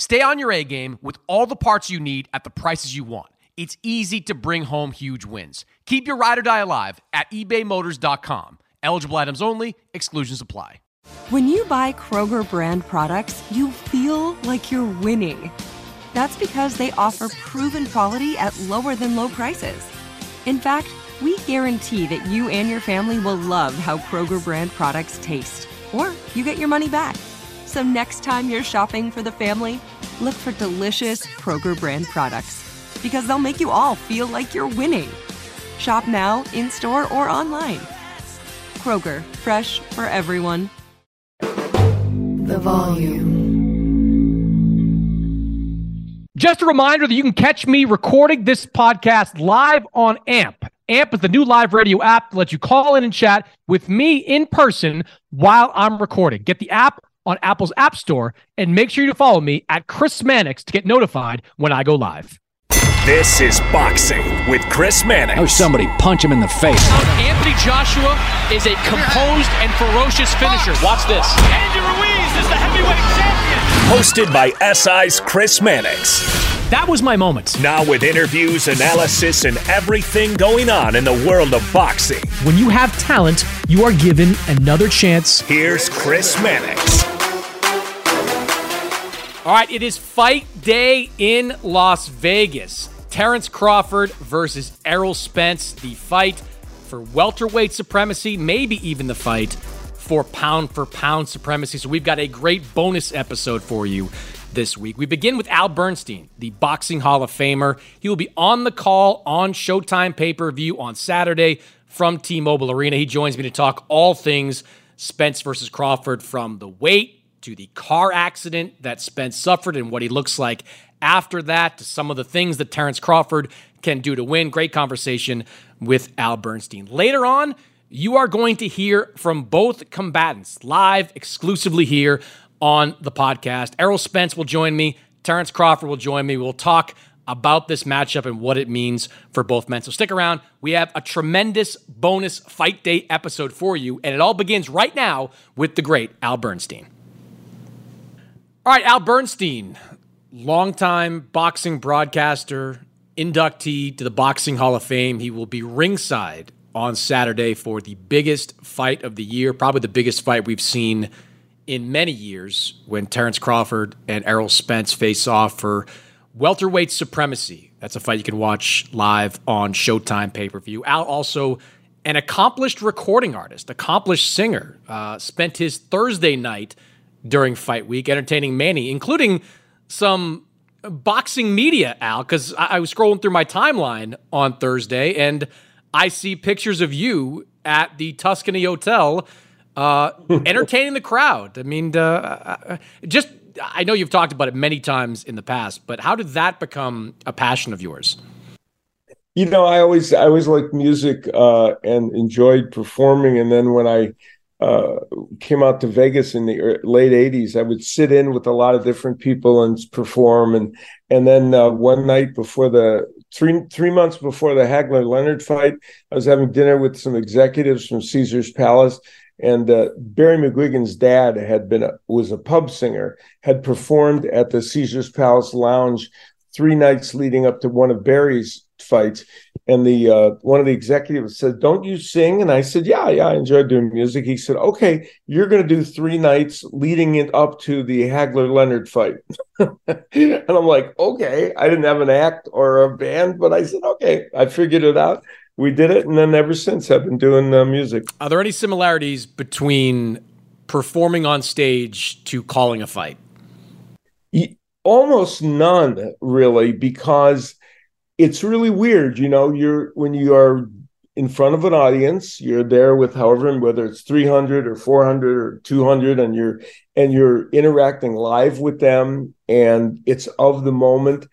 Stay on your A game with all the parts you need at the prices you want. It's easy to bring home huge wins. Keep your ride or die alive at ebaymotors.com. Eligible items only, exclusions apply. When you buy Kroger brand products, you feel like you're winning. That's because they offer proven quality at lower than low prices. In fact, we guarantee that you and your family will love how Kroger brand products taste, or you get your money back. So next time you're shopping for the family, look for delicious Kroger brand products because they'll make you all feel like you're winning. Shop now, in store, or online. Kroger, fresh for everyone. The volume. Just a reminder that you can catch me recording this podcast live on AMP. AMP is the new live radio app that lets you call in and chat with me in person while I'm recording. Get the app on Apple's App Store and make sure you follow me at Chris Mannix to get notified when I go live. This is Boxing with Chris Mannix. Oh, somebody punch him in the face. Anthony Joshua is a composed and ferocious finisher. Watch this. Andy Ruiz is the heavyweight champion. Hosted by SI's Chris Mannix. That was my moment. Now with interviews, analysis, and everything going on in the world of boxing. When you have talent, you are given another chance. Here's Chris Mannix. All right, it is fight day in Las Vegas. Terence Crawford versus Errol Spence, the fight for welterweight supremacy, maybe even the fight for pound for pound supremacy. So we've got a great bonus episode for you this week. We begin with Al Bernstein, the Boxing Hall of Famer. He will be on the call on Showtime pay per view on Saturday from T Mobile Arena. He joins me to talk all things Spence versus Crawford from the weight to the car accident that Spence suffered and what he looks like after that, to some of the things that Terence Crawford can do to win. Great conversation with Al Bernstein. Later on, you are going to hear from both combatants live exclusively here on the podcast. Errol Spence will join me, Terrence Crawford will join me. We'll talk about this matchup and what it means for both men. So stick around. We have a tremendous bonus fight day episode for you, and it all begins right now with the great Al Bernstein. All right, Al Bernstein, longtime boxing broadcaster, inductee to the Boxing Hall of Fame. He will be ringside on Saturday for the biggest fight of the year, probably the biggest fight we've seen in many years when Terence Crawford and Errol Spence face off for welterweight supremacy. That's a fight you can watch live on Showtime pay per view. Al also an accomplished recording artist, accomplished singer, uh, spent his Thursday night during fight week, entertaining Manny, including some boxing media, Al, because I-, I was scrolling through my timeline on Thursday and I see pictures of you at the Tuscany Hotel uh, entertaining the crowd. I mean, uh, uh, just I know you've talked about it many times in the past, but how did that become a passion of yours? You know, I always I always liked music uh, and enjoyed performing, and then when I uh, came out to Vegas in the late '80s, I would sit in with a lot of different people and perform. And and then uh, one night before the three three months before the Hagler Leonard fight, I was having dinner with some executives from Caesar's Palace, and uh, Barry McGuigan's dad had been a, was a pub singer, had performed at the Caesar's Palace Lounge three nights leading up to one of Barry's fights. And the uh, one of the executives said don't you sing? And i said yeah yeah i enjoy doing music. He said okay you're going to do three nights leading it up to the hagler leonard fight. And i'm like okay i didn't have an act or a band but i said okay i figured it out we did it and then ever since i've been doing uh, music are there any similarities between performing on stage to calling a fight almost none really because it's really weird you know you're when you are in front of an audience. You're there with however, whether it's 300 or 400 or 200, and you're and you're interacting live with them, and it's of the moment.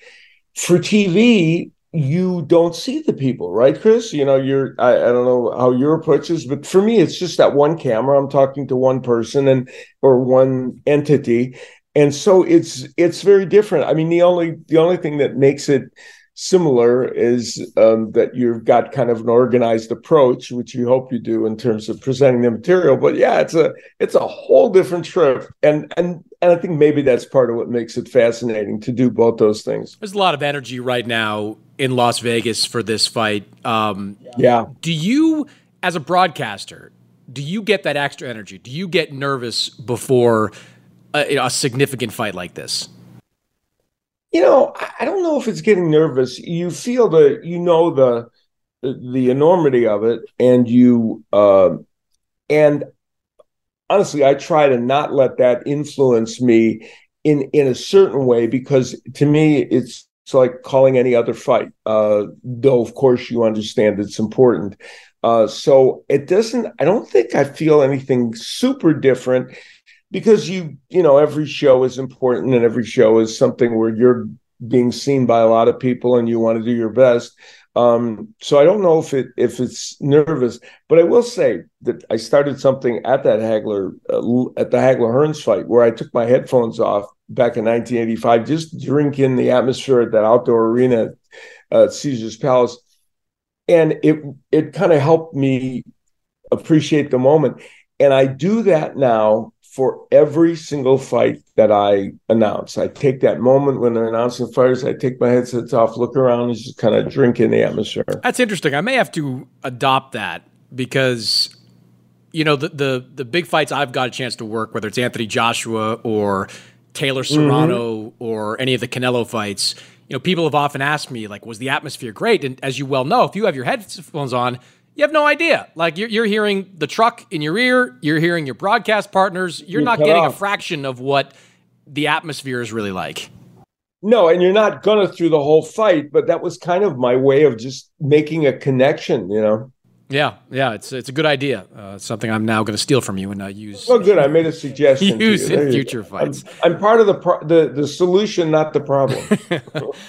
For TV, you don't see the people, right, Chris? You know, you're I, I, don't know how your approach is, but for me, it's just that one camera. I'm talking to one person and or one entity. And so it's it's very different. I mean, the only the only thing that makes it similar is um, that you've got kind of an organized approach, which you hope you do in terms of presenting the material. But yeah, it's a it's a whole different trip, and and and I think maybe that's part of what makes it fascinating to do both those things. There's a lot of energy right now in Las Vegas for this fight. Um, yeah. Do you, as a broadcaster, do you get that extra energy? Do you get nervous before a, a significant fight like this? you know, I don't know if it's getting nervous. You feel the, you know, the, the enormity of it, and you, uh, and honestly, I try to not let that influence me in in a certain way because to me, it's it's like calling any other fight. Uh, though, of course, you understand it's important. Uh, so it doesn't. I don't think I feel anything super different because you you know every show is important and every show is something where you're being seen by a lot of people and you want to do your best um, so I don't know if it if it's nervous, but I will say that I started something at that Hagler uh, at the Hagler Hearns fight where I took my headphones off back in 1985, just drinking the atmosphere at that outdoor arena at Caesar's Palace, and it it kind of helped me appreciate the moment. And I do that now for every single fight that I announce. I take that moment when they're announcing fighters, I take my headsets off, look around, and just kind of drink in the atmosphere. That's interesting. I may have to adopt that because you know the the the big fights I've got a chance to work, whether it's Anthony Joshua or Taylor Serrano mm-hmm. or any of the Canelo fights. You know, people have often asked me, like, was the atmosphere great? And as you well know, if you have your headphones on, you have no idea. Like you're, you're hearing the truck in your ear, you're hearing your broadcast partners. You're, you're not getting off. a fraction of what the atmosphere is really like. No, and you're not gonna through the whole fight, but that was kind of my way of just making a connection, you know. Yeah, yeah, it's it's a good idea. Uh, something I'm now going to steal from you and uh, use. Oh, good. I made a suggestion. use in future fights. I'm, I'm, part of the pro- the the solution, not the problem.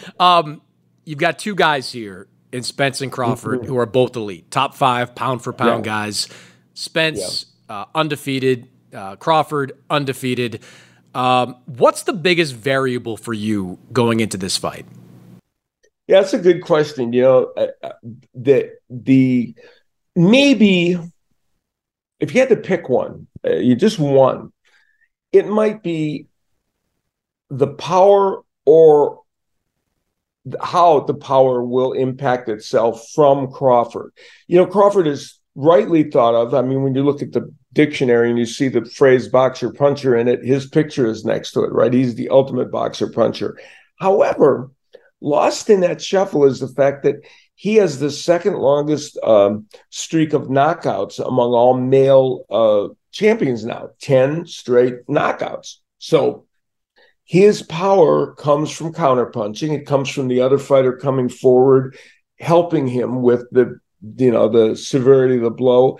um, you've got two guys here and Spence and Crawford, mm-hmm. who are both elite, top five pound for pound yeah. guys. Spence yeah. uh, undefeated, uh, Crawford undefeated. Um, what's the biggest variable for you going into this fight? Yeah, that's a good question. You know, uh, uh the the maybe if you had to pick one, uh, you just one, it might be the power or how the power will impact itself from Crawford. You know, Crawford is rightly thought of. I mean, when you look at the dictionary and you see the phrase boxer puncher in it, his picture is next to it, right? He's the ultimate boxer puncher. However, lost in that shuffle is the fact that he has the second longest um, streak of knockouts among all male uh, champions now 10 straight knockouts. So his power comes from counterpunching. It comes from the other fighter coming forward, helping him with the you know the severity of the blow,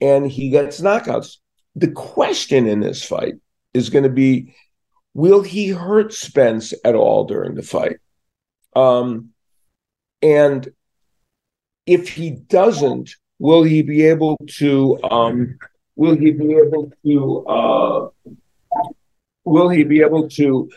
and he gets knockouts. The question in this fight is going to be: Will he hurt Spence at all during the fight? Um, and if he doesn't, will he be able to? Um, will he be able to? Uh, will he be able to,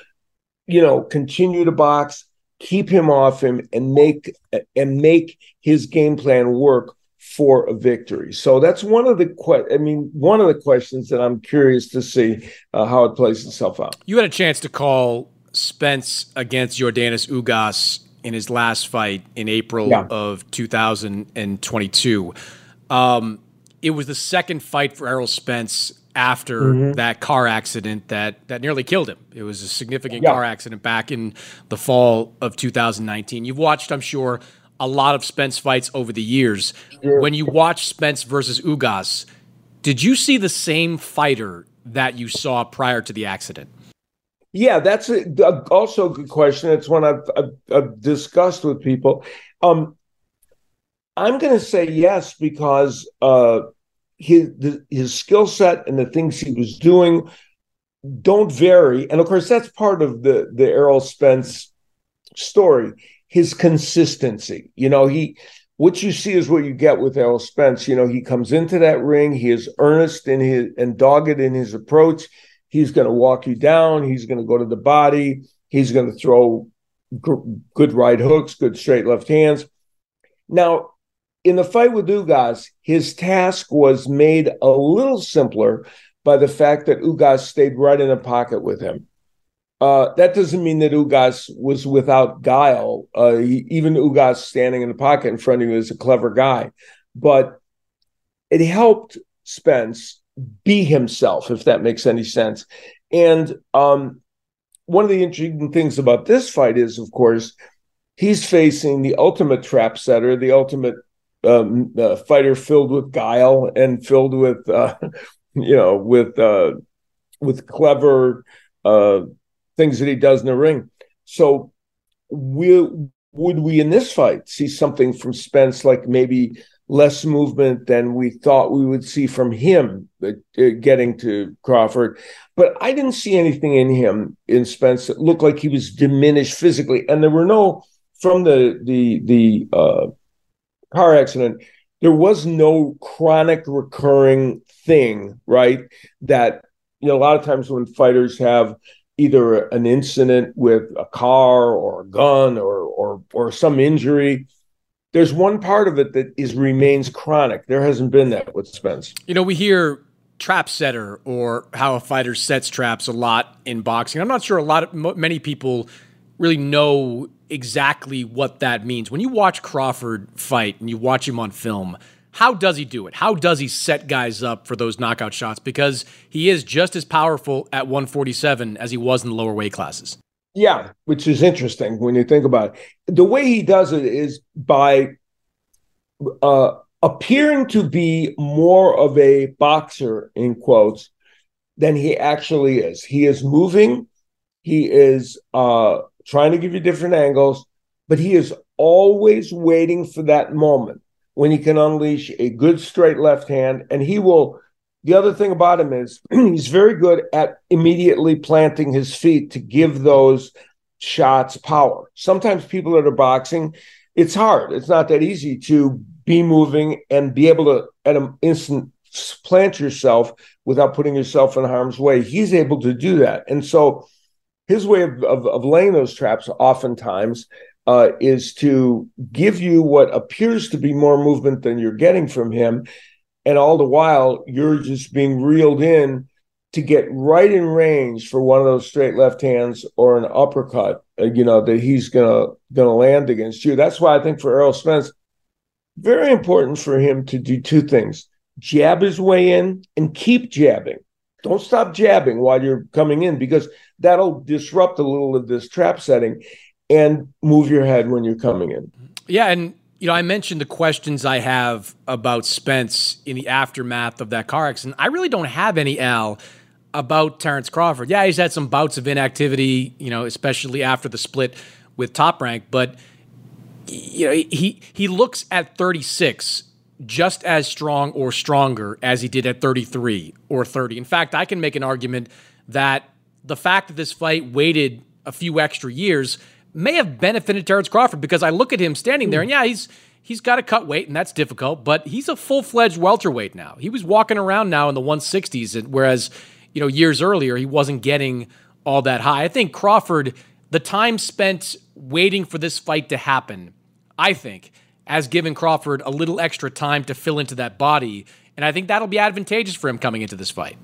you know, continue to box, keep him off him, and make and make his game plan work for a victory? So that's one of the que- I mean, one of the questions that I'm curious to see uh, how it plays itself out. You had a chance to call Spence against Yordenis Ugas in his last fight in April yeah. of 2022. Um, it was the second fight for Errol Spence after mm-hmm. that car accident that that nearly killed him. It was a significant yeah. car accident back in the fall of 2019. You've watched, I'm sure, a lot of Spence fights over the years. Sure. When you watch Spence versus Ugas, did you see the same fighter that you saw prior to the accident? Yeah, that's a, also a good question. It's one I've, I've, I've discussed with people. Um, I'm going to say yes because uh, his his skill set and the things he was doing don't vary, and of course that's part of the the Errol Spence story. His consistency, you know, he what you see is what you get with Errol Spence. You know, he comes into that ring, he is earnest in his and dogged in his approach. He's going to walk you down. He's going to go to the body. He's going to throw good right hooks, good straight left hands. Now, in the fight with Ugas, his task was made a little simpler by the fact that Ugas stayed right in the pocket with him. Uh, that doesn't mean that Ugas was without guile. Uh, he, even Ugas standing in the pocket in front of you is a clever guy, but it helped Spence be himself, if that makes any sense. And um, one of the interesting things about this fight is, of course, he's facing the ultimate trap setter, the ultimate um, fighter filled with guile and filled with, uh, you know, with uh, with clever uh, things that he does in the ring. So, will would we in this fight see something from Spence like maybe less movement than we thought we would see from him uh, getting to Crawford? But I didn't see anything in him in Spence that looked like he was diminished physically, and there were no from the the the uh, car accident. There was no chronic recurring thing, right? That you know, a lot of times when fighters have either an incident with a car or a gun or or or some injury there's one part of it that is remains chronic there hasn't been that with spence you know we hear trap setter or how a fighter sets traps a lot in boxing i'm not sure a lot of many people really know exactly what that means when you watch crawford fight and you watch him on film how does he do it? How does he set guys up for those knockout shots? Because he is just as powerful at 147 as he was in the lower weight classes. Yeah, which is interesting when you think about it. The way he does it is by uh, appearing to be more of a boxer, in quotes, than he actually is. He is moving, he is uh, trying to give you different angles, but he is always waiting for that moment when he can unleash a good straight left hand. And he will, the other thing about him is he's very good at immediately planting his feet to give those shots power. Sometimes people that are boxing, it's hard. It's not that easy to be moving and be able to, at an instant, plant yourself without putting yourself in harm's way. He's able to do that. And so his way of, of, of laying those traps oftentimes uh, is to give you what appears to be more movement than you're getting from him. And all the while, you're just being reeled in to get right in range for one of those straight left hands or an uppercut, uh, you know, that he's gonna gonna land against you. That's why I think for Errol Spence, very important for him to do two things: jab his way in and keep jabbing. Don't stop jabbing while you're coming in because that'll disrupt a little of this trap setting and move your head when you're coming in. Yeah, and you know, I mentioned the questions I have about Spence in the aftermath of that car accident. I really don't have any, Al, about Terrence Crawford. Yeah, he's had some bouts of inactivity, you know, especially after the split with Top Rank, but you know, he he looks at 36 just as strong or stronger as he did at 33 or 30. In fact, I can make an argument that the fact that this fight waited a few extra years may have benefited Terrence Crawford because I look at him standing there and yeah, he's he's got to cut weight and that's difficult, but he's a full-fledged welterweight now. He was walking around now in the 160s whereas, you know, years earlier he wasn't getting all that high. I think Crawford the time spent waiting for this fight to happen, I think, has given Crawford a little extra time to fill into that body, and I think that'll be advantageous for him coming into this fight.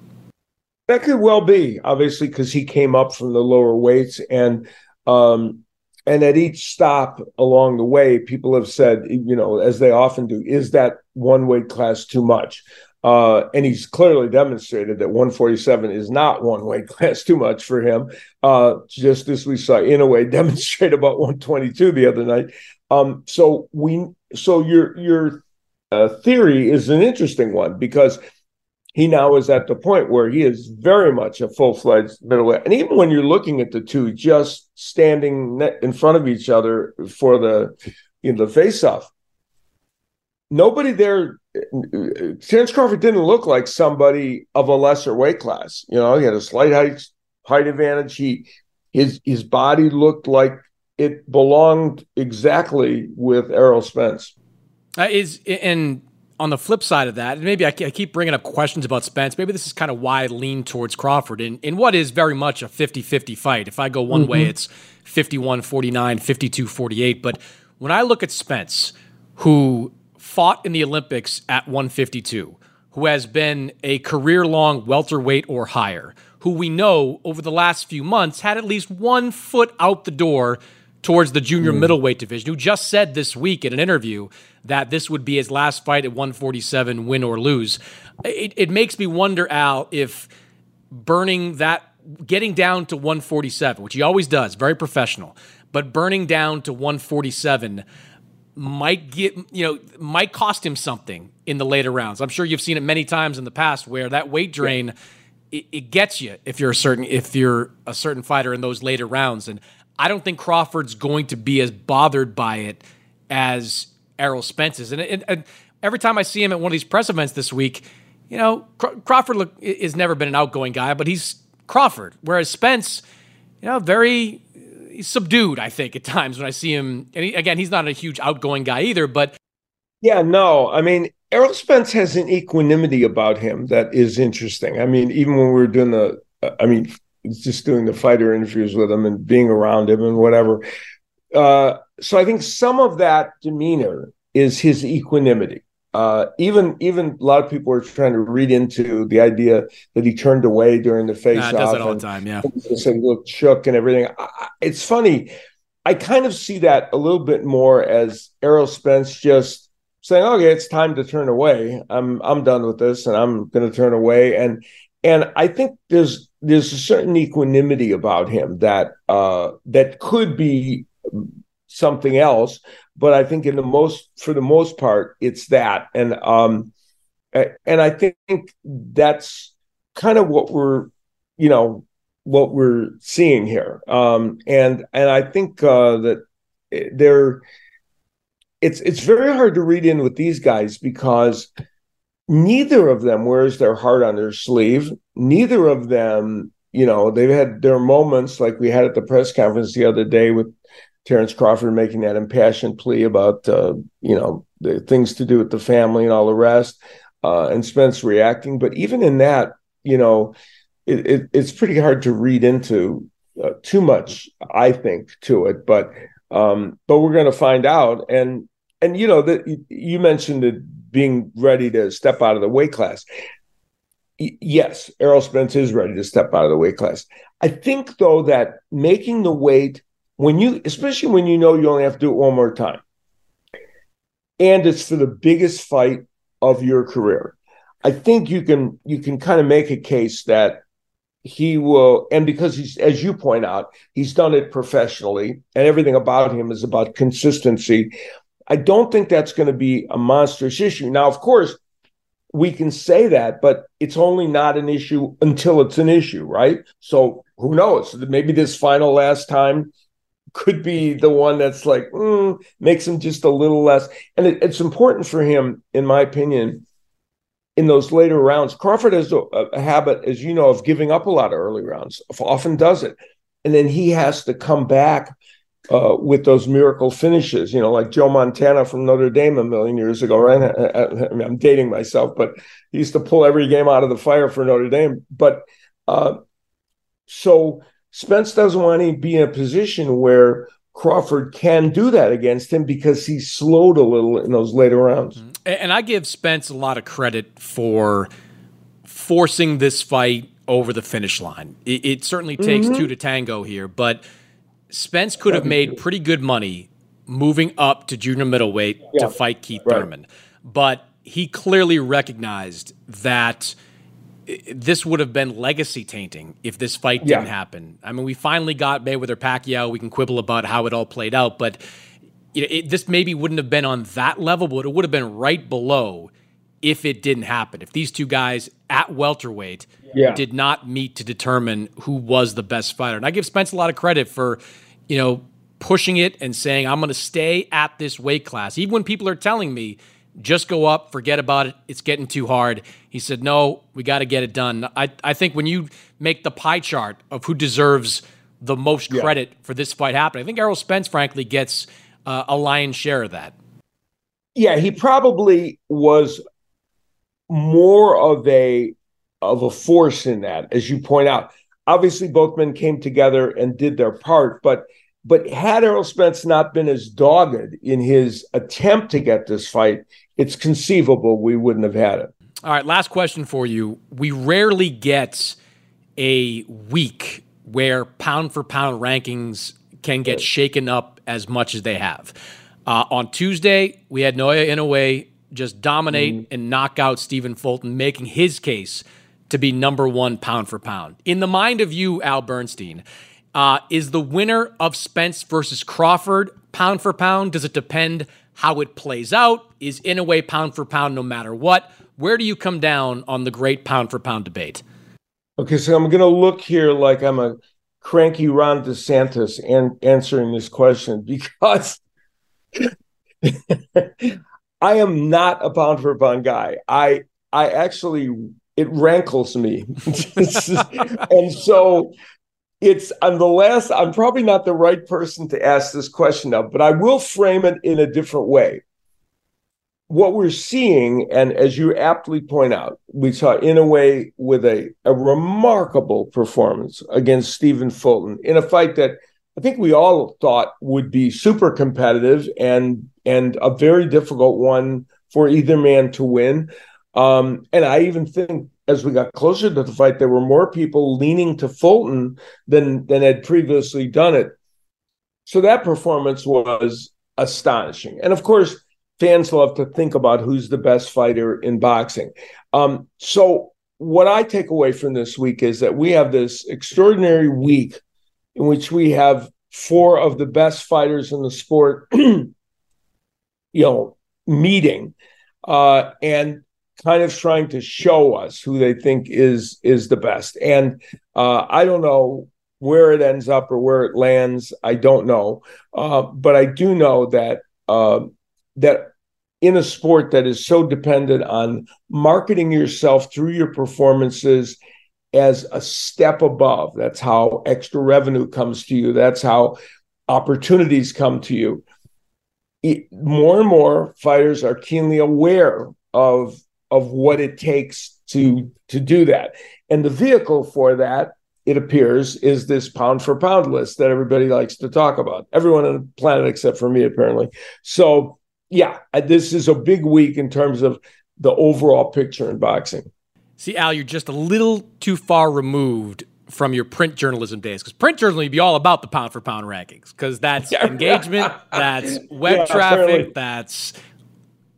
That could well be, obviously, because he came up from the lower weights and um, and at each stop along the way, people have said, you know, as they often do, is that one weight class too much? Uh, and he's clearly demonstrated that 147 is not one weight class too much for him. Uh, just as we saw Inoue demonstrate about 122 the other night. Um, so we, so your your uh, theory is an interesting one because he now is at the point where he is very much a full fledged middleweight. And even when you're looking at the two just standing in front of each other for the you know the face off, nobody there. Terence Crawford didn't look like somebody of a lesser weight class. You know, he had a slight height height advantage. He his his body looked like it belonged exactly with Errol Spence. Uh, is and on the flip side of that, maybe I, I, keep bringing up questions about Spence. Maybe this is kind of why I lean towards Crawford in, in what is very much a 50 50 fight. If I go one mm-hmm. way, it's 51 49, 52 48. But when I look at Spence, who fought in the Olympics at 152, who has been a career long welterweight or higher, who we know over the last few months had at least one foot out the door towards the junior mm. middleweight division, who just said this week in an interview that this would be his last fight at 147, win or lose. It, it makes me wonder, Al, if burning that, getting down to 147, which he always does, very professional, but burning down to 147 might get you know might cost him something in the later rounds. I'm sure you've seen it many times in the past where that weight drain yeah. it, it, gets you if you're a certain if you're a certain fighter in those later rounds. And I don't think Crawford's going to be as bothered by it as Errol Spence is. And, and, and every time I see him at one of these press events this week, you know, Crawford look, has never been an outgoing guy, but he's Crawford. Whereas Spence, you know, very subdued, I think, at times when I see him. And he, again, he's not a huge outgoing guy either, but. Yeah, no. I mean, Errol Spence has an equanimity about him that is interesting. I mean, even when we were doing the, uh, I mean, just doing the fighter interviews with him and being around him and whatever. Uh, so I think some of that demeanor is his equanimity. Uh, even even a lot of people are trying to read into the idea that he turned away during the face nah, does it all the time. Yeah, said he looked shook and everything. I, it's funny. I kind of see that a little bit more as Errol Spence just saying, "Okay, it's time to turn away. I'm I'm done with this, and I'm going to turn away." And and I think there's there's a certain equanimity about him that uh, that could be something else, but I think in the most for the most part it's that, and um, and I think that's kind of what we're you know what we're seeing here, um, and and I think uh, that they're it's it's very hard to read in with these guys because neither of them wears their heart on their sleeve. Neither of them, you know, they've had their moments like we had at the press conference the other day with Terrence Crawford making that impassioned plea about, uh, you know, the things to do with the family and all the rest, uh, and Spence reacting. But even in that, you know, it, it, it's pretty hard to read into uh, too much, I think, to it. But um, but we're going to find out. And and you know that you mentioned it being ready to step out of the weight class. Yes, Errol Spence is ready to step out of the weight class. I think though that making the weight when you, especially when you know you only have to do it one more time, and it's for the biggest fight of your career, I think you can you can kind of make a case that he will, and because he's, as you point out, he's done it professionally, and everything about him is about consistency. I don't think that's going to be a monstrous issue. Now, of course, we can say that, but it's only not an issue until it's an issue, right? So who knows? Maybe this final last time could be the one that's like mm, makes him just a little less. And it, it's important for him, in my opinion, in those later rounds. Crawford has a, a habit, as you know, of giving up a lot of early rounds. Often does it, and then he has to come back uh, with those miracle finishes, you know, like Joe Montana from Notre Dame a million years ago, right? I, I, mean, I'm dating myself, but he used to pull every game out of the fire for Notre Dame. But uh, so Spence doesn't want to be in a position where Crawford can do that against him because he slowed a little in those later rounds. Mm-hmm. And I give Spence a lot of credit for forcing this fight over the finish line. It, it certainly takes mm-hmm. two to tango here, but Spence could have made pretty good money moving up to junior middleweight yeah. to fight Keith right. Thurman. But he clearly recognized that – this would have been legacy tainting if this fight didn't yeah. happen. I mean, we finally got Mayweather Pacquiao. We can quibble about how it all played out, but you know, it, this maybe wouldn't have been on that level, but it would have been right below if it didn't happen. If these two guys at welterweight yeah. did not meet to determine who was the best fighter. And I give Spence a lot of credit for, you know, pushing it and saying, I'm going to stay at this weight class. Even when people are telling me just go up, forget about it. It's getting too hard. He said, no, we got to get it done. I, I think when you make the pie chart of who deserves the most Yeah. credit for this fight happening, I think Errol Spence, frankly, gets uh, a lion's share of that. Yeah, he probably was more of a of a force in that, as you point out. Obviously, both men came together and did their part, but but had Errol Spence not been as dogged in his attempt to get this fight, it's conceivable we wouldn't have had it. All right, last question for you. We rarely get a week where pound for pound rankings can get shaken up as much as they have. Uh, on Tuesday, we had Naoya Inoue just dominate and knock out Stephen Fulton, making his case to be number one pound for pound. In the mind of you, Al Bernstein, uh, is the winner of Spence versus Crawford pound for pound? Does it depend how it plays out? Is in a way pound for pound no matter what? Where do you come down on the great pound for pound debate? Okay, so I'm going to look here like I'm a cranky Ron DeSantis and answering this question because I am not a pound for pound guy. I I actually it rankles me, and so it's I'm the last. I'm probably not the right person to ask this question of, but I will frame it in a different way. What we're seeing, and as you aptly point out, we saw Inoue with a, a remarkable performance against Stephen Fulton in a fight that I think we all thought would be super competitive and and a very difficult one for either man to win. Um, and I even think as we got closer to the fight, there were more people leaning to Fulton than than had previously done it. So that performance was astonishing. And of course, fans love to think about who's the best fighter in boxing. Um, so what I take away from this week is that we have this extraordinary week in which we have four of the best fighters in the sport, you know, meeting uh, and kind of trying to show us who they think is is the best. And uh, I don't know where it ends up or where it lands. I don't know, uh, but I do know that uh, that in a sport that is so dependent on marketing yourself through your performances as a step above. That's how extra revenue comes to you. That's how opportunities come to you. It, more and more fighters are keenly aware of of what it takes to to do that, and the vehicle for that, it appears, is this pound for pound list that everybody likes to talk about. Everyone on the planet except for me, apparently. So, yeah, this is a big week in terms of the overall picture in boxing. See, Al, you're just a little too far removed from your print journalism days because print journalism would be all about the pound for pound rankings because that's engagement, that's web Yeah, traffic, apparently- that's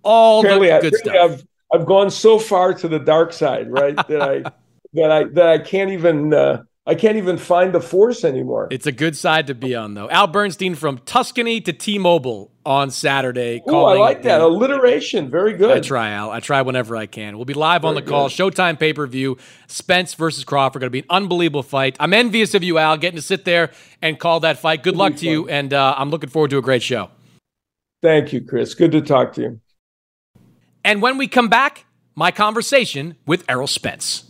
all apparently, the I, good stuff. apparently I've I've gone so far to the dark side, right? that I that I that I can't even uh, I can't even find the force anymore. It's a good side to be on, though. Al Bernstein from Tuscany to T-Mobile on Saturday. Oh, I like that the- alliteration. Very good. I try, Al. I try whenever I can. We'll be live on the Very call. good. Showtime pay per view. Spence versus Crawford. Going to be an unbelievable fight. I'm envious of you, Al, getting to sit there and call that fight. Good It'll luck to you, and uh, I'm looking forward to a great show. Thank you, Chris. Good to talk to you. And when we come back, my conversation with Errol Spence.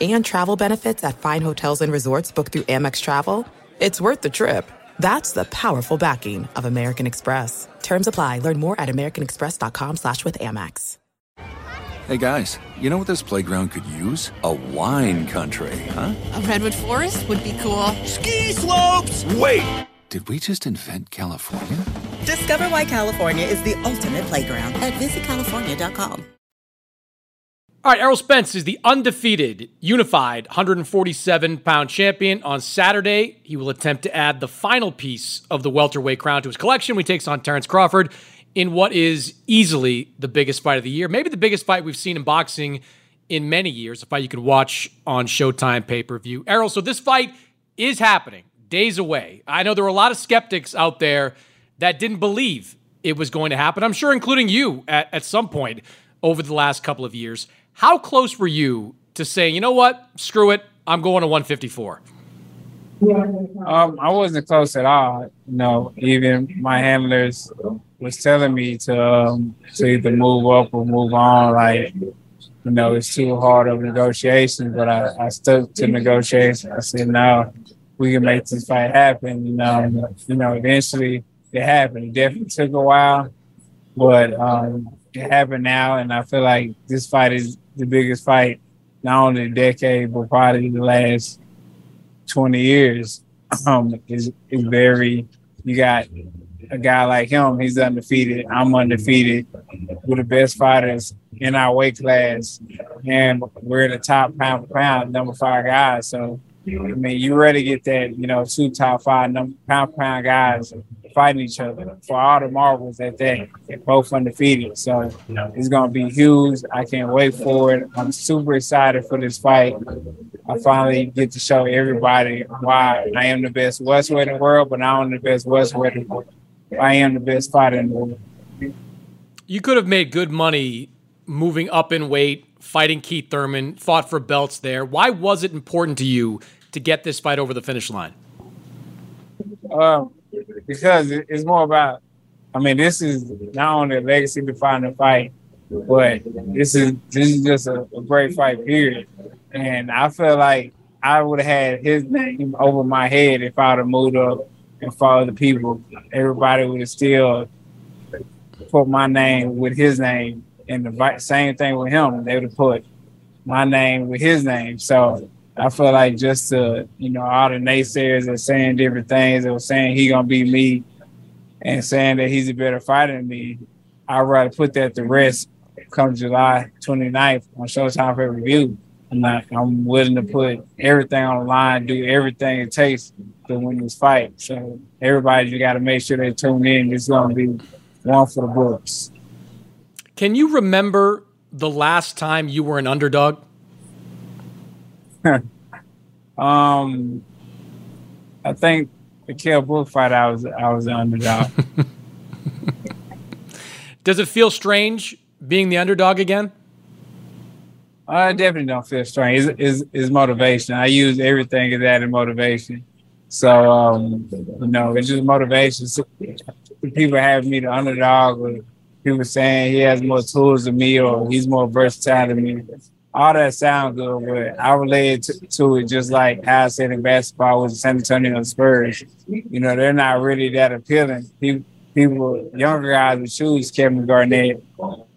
And travel benefits at fine hotels and resorts booked through Amex Travel, it's worth the trip. That's the powerful backing of American Express. Terms apply. Learn more at americanexpress.com slash with Amex. Hey guys, you know what this playground could use? A wine country, huh? A redwood forest would be cool. Ski slopes! Wait! Did we just invent California? Discover why California is the ultimate playground at visitcalifornia.com. All right, Errol Spence is the undefeated, unified 147 pound champion. On Saturday, he will attempt to add the final piece of the welterweight crown to his collection. We takes on Terrence Crawford in what is easily the biggest fight of the year, maybe the biggest fight we've seen in boxing in many years, a fight you can watch on Showtime pay per view. Errol, so this fight is happening days away. I know there were a lot of skeptics out there that didn't believe it was going to happen. I'm sure, including you at, at some point over the last couple of years. How close were you to saying, you know what, screw it, I'm going to 154? Um, I wasn't close at all. You know, even my handlers was telling me to um, to either move up or move on. Like, you know, it's too hard of negotiations. But I, I stuck to negotiations. I said, no, we can make this fight happen. You know, you know, eventually it happened. It definitely took a while, but um, it happened now, and I feel like this fight is the biggest fight, not only the decade, but probably the last 20 years. Um, is is very. You got a guy like him. He's undefeated. I'm undefeated. We're the best fighters in our weight class, and we're the top pound for pound number five guys. So, I mean, you ready to get that? You know, two top five number pound pound guys fighting each other for all the marbles at that. They're both undefeated. So it's gonna be huge. I can't wait for it. I'm super excited for this fight. I finally get to show everybody why I am the best welterweight in the world, but only the best welterweight in the world. I am the best fighter in the world. You could have made good money moving up in weight, fighting Keith Thurman, fought for belts there. Why was it important to you to get this fight over the finish line? Um, because it's more about. I mean, this is not only a legacy defining fight, but this is this is just a, a great fight. Period. And I feel like I would have had his name over my head if I'd have moved up and followed the people. Everybody would have still put my name with his name, and the same thing with him. They would have put my name with his name. So I feel like just to, you know, all the naysayers are saying different things, were saying he gonna beat me and saying that he's a better fighter than me, I'd rather put that to rest come July 29th on Showtime for review. I'm not I'm willing to put everything on the line, do everything it takes to win this fight. So everybody you gotta make sure they tune in. It's gonna be one for the books. Can you remember the last time you were an underdog? um, I think the Kell Brook fight, I was I was the underdog. Does it feel strange being the underdog again? I definitely don't feel strange. It's, it's, it's motivation. I use everything as added motivation. So um, you know, it's just motivation. So people have me the underdog, or people saying he has more tools than me, or he's more versatile than me all that sound good, but I relate to, to, it just like how I said in basketball with San Antonio Spurs. You know, they're not really that appealing. People, people younger guys would choose Kevin Garnett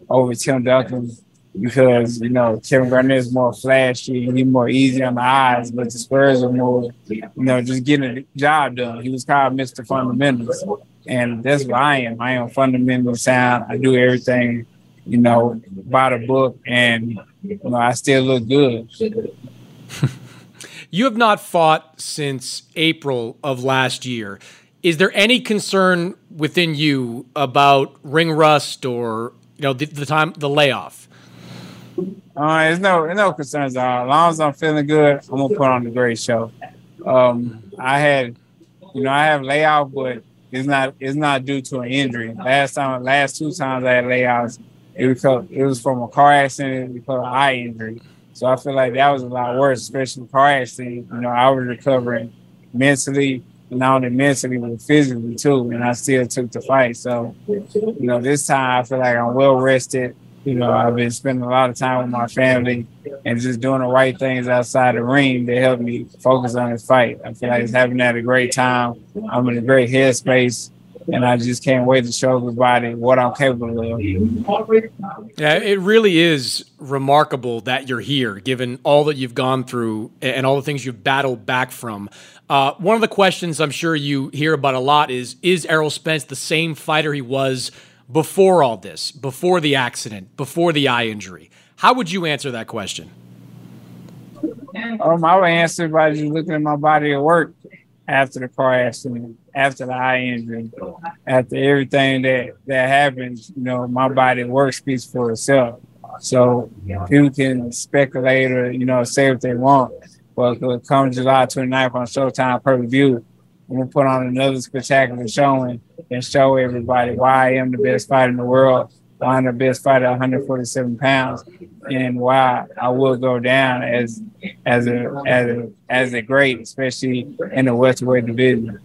over Tim Duncan because, you know, Kevin Garnett is more flashy and he's more easy on the eyes, but the Spurs are more, you know, just getting the job done. He was called Mr. Fundamentals. And that's what I am. I am fundamental sound. I do everything, you know, by the book and you know, I still look good. you have not fought since April of last year. Is there any concern within you about ring rust or you know the, the time the layoff? Uh, there's no there's no concerns at all. As long as I'm feeling good, I'm gonna put on a great show. Um, I had, you know, I have layoff, but it's not it's not due to an injury. Last time, last two times I had layoffs, it was it was from a car accident because of eye injury. So I feel like that was a lot worse, especially car accident. You know, I was recovering mentally not only mentally but physically too. And I still took the fight. So, you know, this time I feel like I'm well rested. You know, I've been spending a lot of time with my family and just doing the right things outside the ring to help me focus on this fight. I feel like it's having had a great time. I'm in a great headspace and I just can't wait to show everybody what I'm capable of. Yeah, it really is remarkable that you're here, given all that you've gone through and all the things you've battled back from. Uh, one of the questions I'm sure you hear about a lot is Is Errol Spence the same fighter he was before all this, before the accident, before the eye injury? How would you answer that question? Um, I would answer by just looking at my body at work after the car accident, after the eye injury, after everything that that happens, you know, my body work speaks for itself. So people can speculate or you know say what they want, but come July 29th on Showtime per view, I'm gonna put on another spectacular showing and show everybody why I am the best fighter in the world, why I'm the best fighter at 147 pounds, and why I will go down as as a as a as a great, especially in the welterweight division.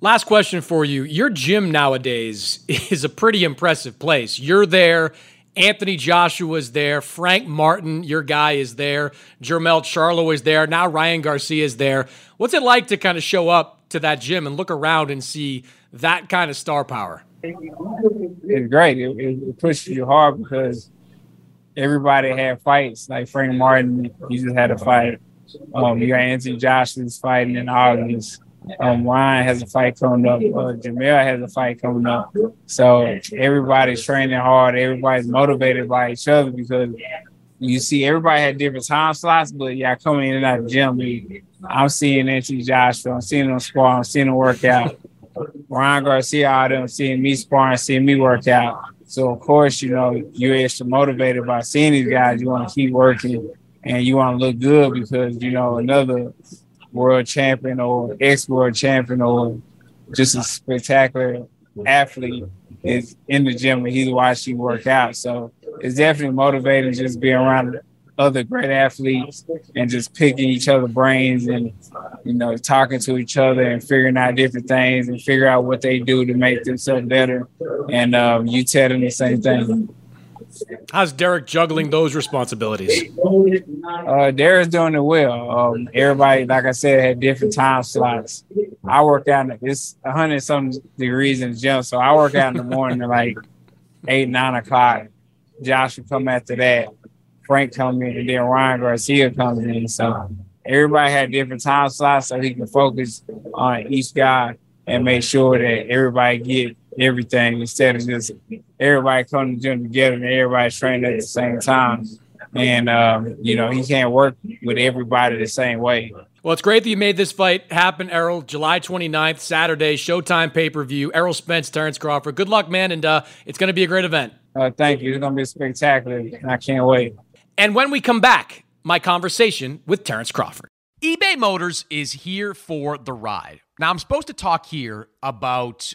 Last question for you. Your gym nowadays is a pretty impressive place. You're there. Anthony Joshua is there. Frank Martin, your guy, is there. Jermell Charlo is there. Now Ryan Garcia is there. What's it like to kind of show up to that gym and look around and see that kind of star power? It's great. It, it pushes you hard because everybody had fights. Like Frank Martin, he just had a fight. Um, you got Anthony Joshua's fighting in August. Um, Ryan has a fight coming up. Uh, Jermell has a fight coming up. So everybody's training hard. Everybody's motivated by each other because you see everybody had different time slots, but yeah, coming in and out of the gym, I'm seeing Anthony Joshua, I'm seeing them spar, I'm seeing them work out. Ryan Garcia there, I'm seeing me sparring, seeing me work out. So of course, you know, you're extra motivated by seeing these guys. You want to keep working and you want to look good because you know another world champion or ex world champion or just a spectacular athlete is in the gym and he's watching you work out. So it's definitely motivating just being around other great athletes and just picking each other brains and you know talking to each other and figuring out different things and figure out what they do to make themselves better and um, you tell them the same thing how's Derrick juggling those responsibilities? Uh, Derrick's doing it well. Um, everybody like i said had different time slots. I work out it's 100 some degrees in the gym so i work out in the morning at like 8 9 o'clock. Josh will come after that. Frank comes in, and then Ryan Garcia comes in. So everybody had different time slots, so he can focus on each guy and make sure that everybody get everything instead of just everybody coming to gym together and everybody training at the same time. And um, you know, he can't work with everybody the same way. Well, it's great that you made this fight happen, Errol. July 29th, Saturday, Showtime pay per view. Errol Spence, Terrence Crawford. Good luck, man, and uh, it's going to be a great event. Uh, thank you. It's going to be spectacular, and I can't wait. And when we come back, my conversation with Terrence Crawford. eBay Motors is here for the ride. Now, I'm supposed to talk here about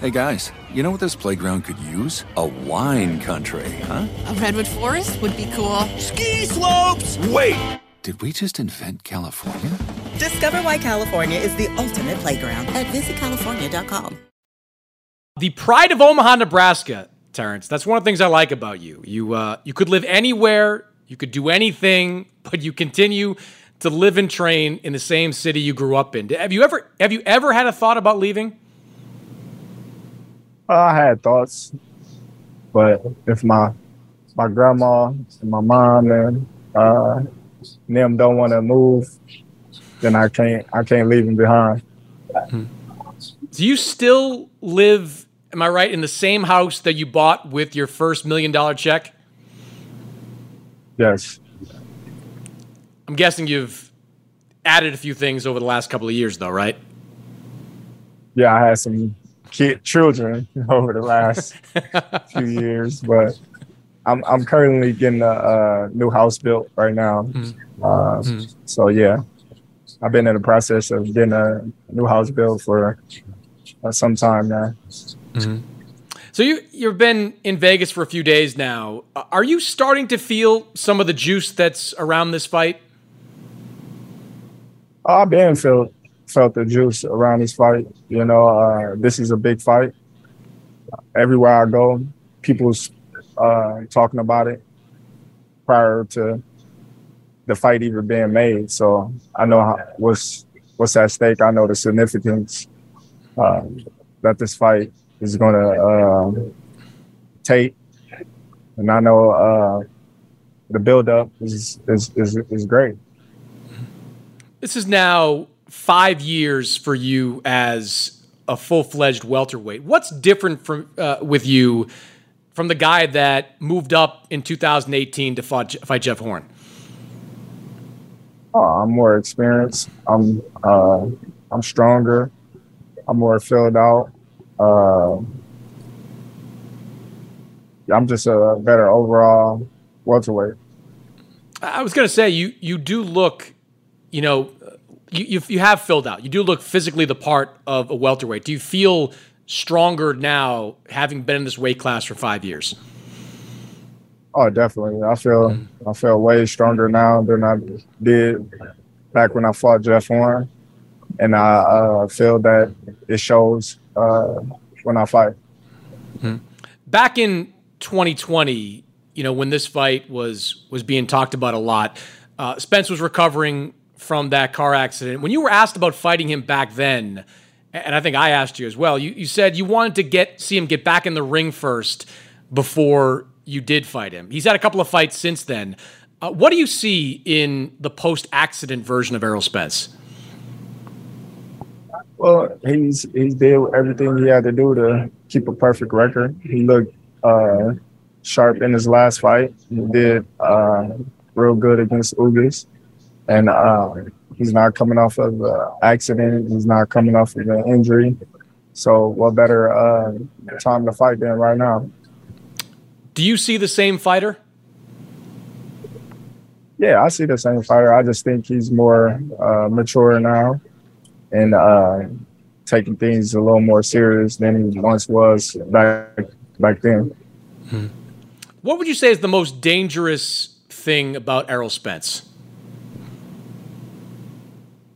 Hey guys, you know what this playground could use? A wine country, huh? A redwood forest would be cool. Ski slopes! Wait! Did we just invent California? Discover why California is the ultimate playground at visitcalifornia.com. The pride of Omaha, Nebraska, Terrence. That's one of the things I like about you. You uh, you could live anywhere, you could do anything, but you continue to live and train in the same city you grew up in. Have you ever have you ever had a thought about leaving? I had thoughts, but if my my grandma and my mom and uh, them don't want to move, then I can't I can't leave them behind. Hmm. Do you still live? Am I right in the same house that you bought with your first million dollar check? Yes. I'm guessing you've added a few things over the last couple of years, though, right? Yeah, I had some kid children over the last few years, but I'm I'm currently getting a, a new house built right now. Mm-hmm. Uh, mm-hmm. So yeah, I've been in the process of getting a new house built for uh, some time now. Mm-hmm. So you you've been in Vegas for a few days now. Are you starting to feel some of the juice that's around this fight? I've been felt felt the juice around this fight. You know, uh, this is a big fight. Everywhere I go, people's uh, talking about it prior to the fight even being made. So I know how, what's what's at stake. I know the significance uh, that this fight is going to uh, take, and I know uh, the buildup is, is is is great. This is now five years for you as a full fledged welterweight. What's different from uh, with you from the guy that moved up in 2018 to fight, fight Jeff Horn? Oh, I'm more experienced. I'm uh, I'm stronger. I'm more filled out. Uh, I'm just a better overall welterweight. I was going to say you you do look, you know, you, you, you have filled out. You do look physically the part of a welterweight. Do you feel stronger now, having been in this weight class for five years? Oh, definitely. I feel. I feel way stronger now than I did back when I fought Jeff Horn, and I uh, feel that it shows uh, when I fight. Mm-hmm. Back in 2020, you know, when this fight was was being talked about a lot, uh, Spence was recovering from that car accident. When you were asked about fighting him back then, and I think I asked you as well, you, you said you wanted to get see him get back in the ring first before you did fight him. He's had a couple of fights since then. Uh, what do you see in the post accident version of Errol Spence? Well, he's he's did everything he had to do to keep a perfect record. He looked uh, sharp in his last fight. He did uh, real good against Ugas and uh, he's not coming off of an accident. He's not coming off of an injury. So, what better uh, time to fight than right now? Do you see the same fighter? Yeah, I see the same fighter. I just think he's more uh, mature now and uh, taking things a little more serious than he once was back back then. Hmm. What would you say is the most dangerous thing about Errol Spence?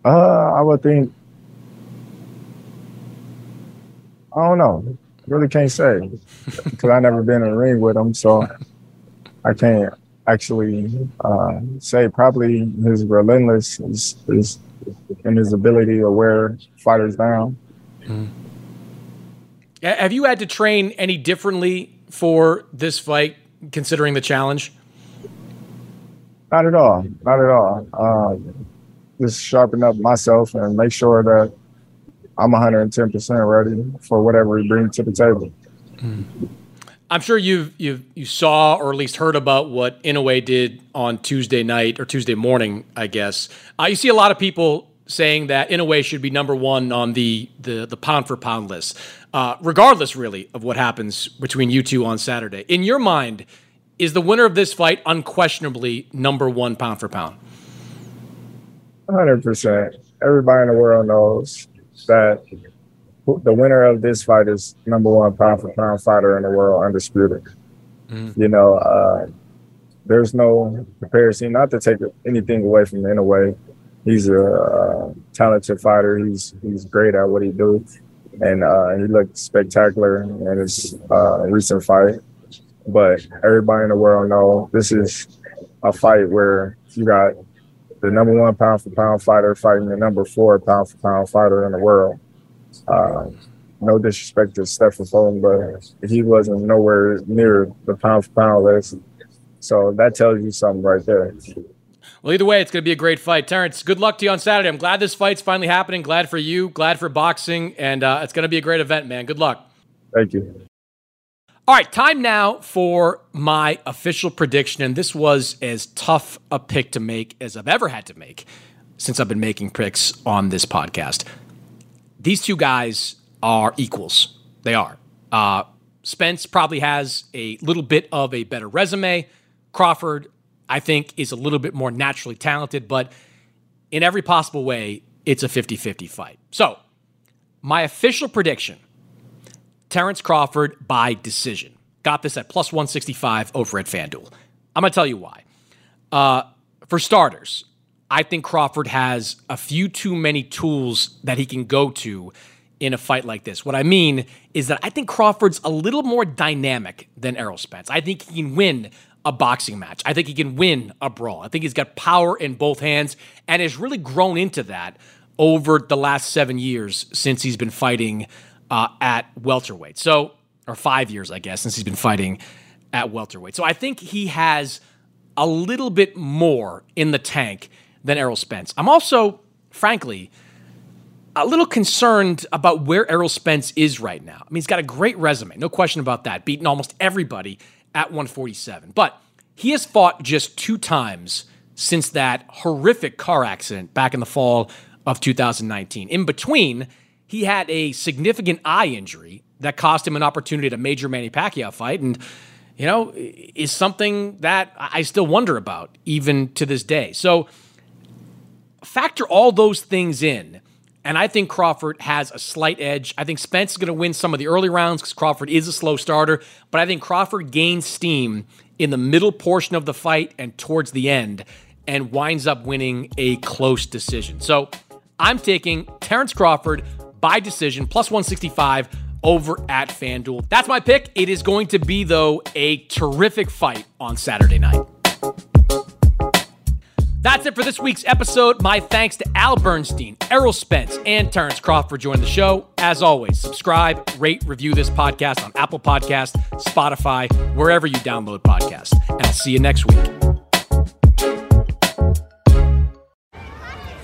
Uh, I would think. I don't know. Really can't say because I never been in a ring with him, so I can't actually uh, say. Probably his relentless is, is in his ability to wear fighters down. Mm. Have you had to train any differently for this fight, considering the challenge? Not at all. Not at all. Uh, just sharpen up myself and make sure that I'm 110% ready for whatever he brings to the table. I'm sure you you you saw or at least heard about what Inoue did on Tuesday night or Tuesday morning, I guess. Uh, you see a lot of people saying that Inoue should be number one on the the, the pound for pound list, uh, regardless really of what happens between you two on Saturday. In your mind, is the winner of this fight unquestionably number one pound for pound? Hundred percent. Everybody in the world knows that the winner of this fight is number one pound for pound fighter in the world, undisputed. Mm. You know, uh, there's no comparison. Not to take anything away from him in a way, he's a uh, talented fighter. He's he's great at what he does, and uh, he looked spectacular in his uh, recent fight. But everybody in the world know this is a fight where you got the number one pound for pound fighter fighting the number four pound for pound fighter in the world. Uh, no disrespect to Stephen Fulton, but he wasn't nowhere near the pound for pound list. So that tells you something right there. Well, either way, it's going to be a great fight. Terrence, good luck to you on Saturday. I'm glad this fight's finally happening. Glad for you. Glad for boxing. And uh, it's going to be a great event, man. Good luck. Thank you. All right, time now for my official prediction. And this was as tough a pick to make as I've ever had to make since I've been making picks on this podcast. These two guys are equals. They are. Uh, Spence probably has a little bit of a better resume. Crawford, I think, is a little bit more naturally talented, but in every possible way, it's a 50 50 fight. So, my official prediction Terrence Crawford by decision. Got this at plus 165 over at FanDuel. I'm going to tell you why. Uh, for starters, I think Crawford has a few too many tools that he can go to in a fight like this. What I mean is that I think Crawford's a little more dynamic than Errol Spence. I think he can win a boxing match. I think he can win a brawl. I think he's got power in both hands and has really grown into that over the last seven years since he's been fighting uh, at welterweight. So, or five years, I guess, since he's been fighting at welterweight. So I think he has a little bit more in the tank than Errol Spence. I'm also, frankly, a little concerned about where Errol Spence is right now. I mean, he's got a great resume, no question about that, beating almost everybody at 147. But he has fought just two times since that horrific car accident back in the fall of 2019. In between, he had a significant eye injury that cost him an opportunity at a major Manny Pacquiao fight. And, you know, is something that I still wonder about even to this day. So factor all those things in. And I think Crawford has a slight edge. I think Spence is going to win some of the early rounds because Crawford is a slow starter. But I think Crawford gains steam in the middle portion of the fight and towards the end and winds up winning a close decision. So I'm taking Terrence Crawford by decision, plus 165 over at FanDuel. That's my pick. It is going to be, though, a terrific fight on Saturday night. That's it for this week's episode. My thanks to Al Bernstein, Errol Spence, and Terrence Crawford for joining the show. As always, subscribe, rate, review this podcast on Apple Podcast, Spotify, wherever you download podcasts. And I'll see you next week.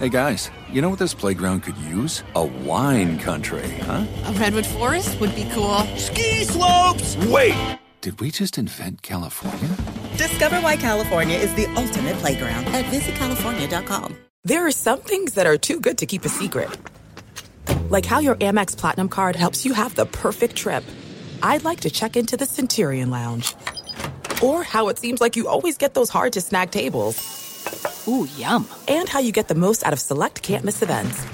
Hey guys, you know what this playground could use? A wine country, huh? A redwood forest would be cool. Ski slopes! Wait! Did we just invent California? Discover why California is the ultimate playground at visitcalifornia.com. There are some things that are too good to keep a secret. Like how your Amex Platinum card helps you have the perfect trip. I'd like to check into the Centurion Lounge. Or how it seems like you always get those hard to snag tables. Ooh, yum. And how you get the most out of select can't miss events.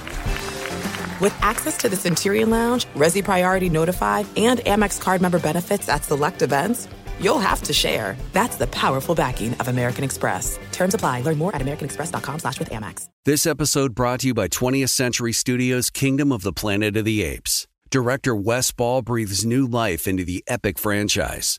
With access to the Centurion Lounge, Resy Priority Notified, and Amex card member benefits at select events, you'll have to share. That's the powerful backing of American Express. Terms apply. Learn more at americanexpress.com slash with Amex. This episode brought to you by 20th Century Studios' Kingdom of the Planet of the Apes. Director Wes Ball breathes new life into the epic franchise.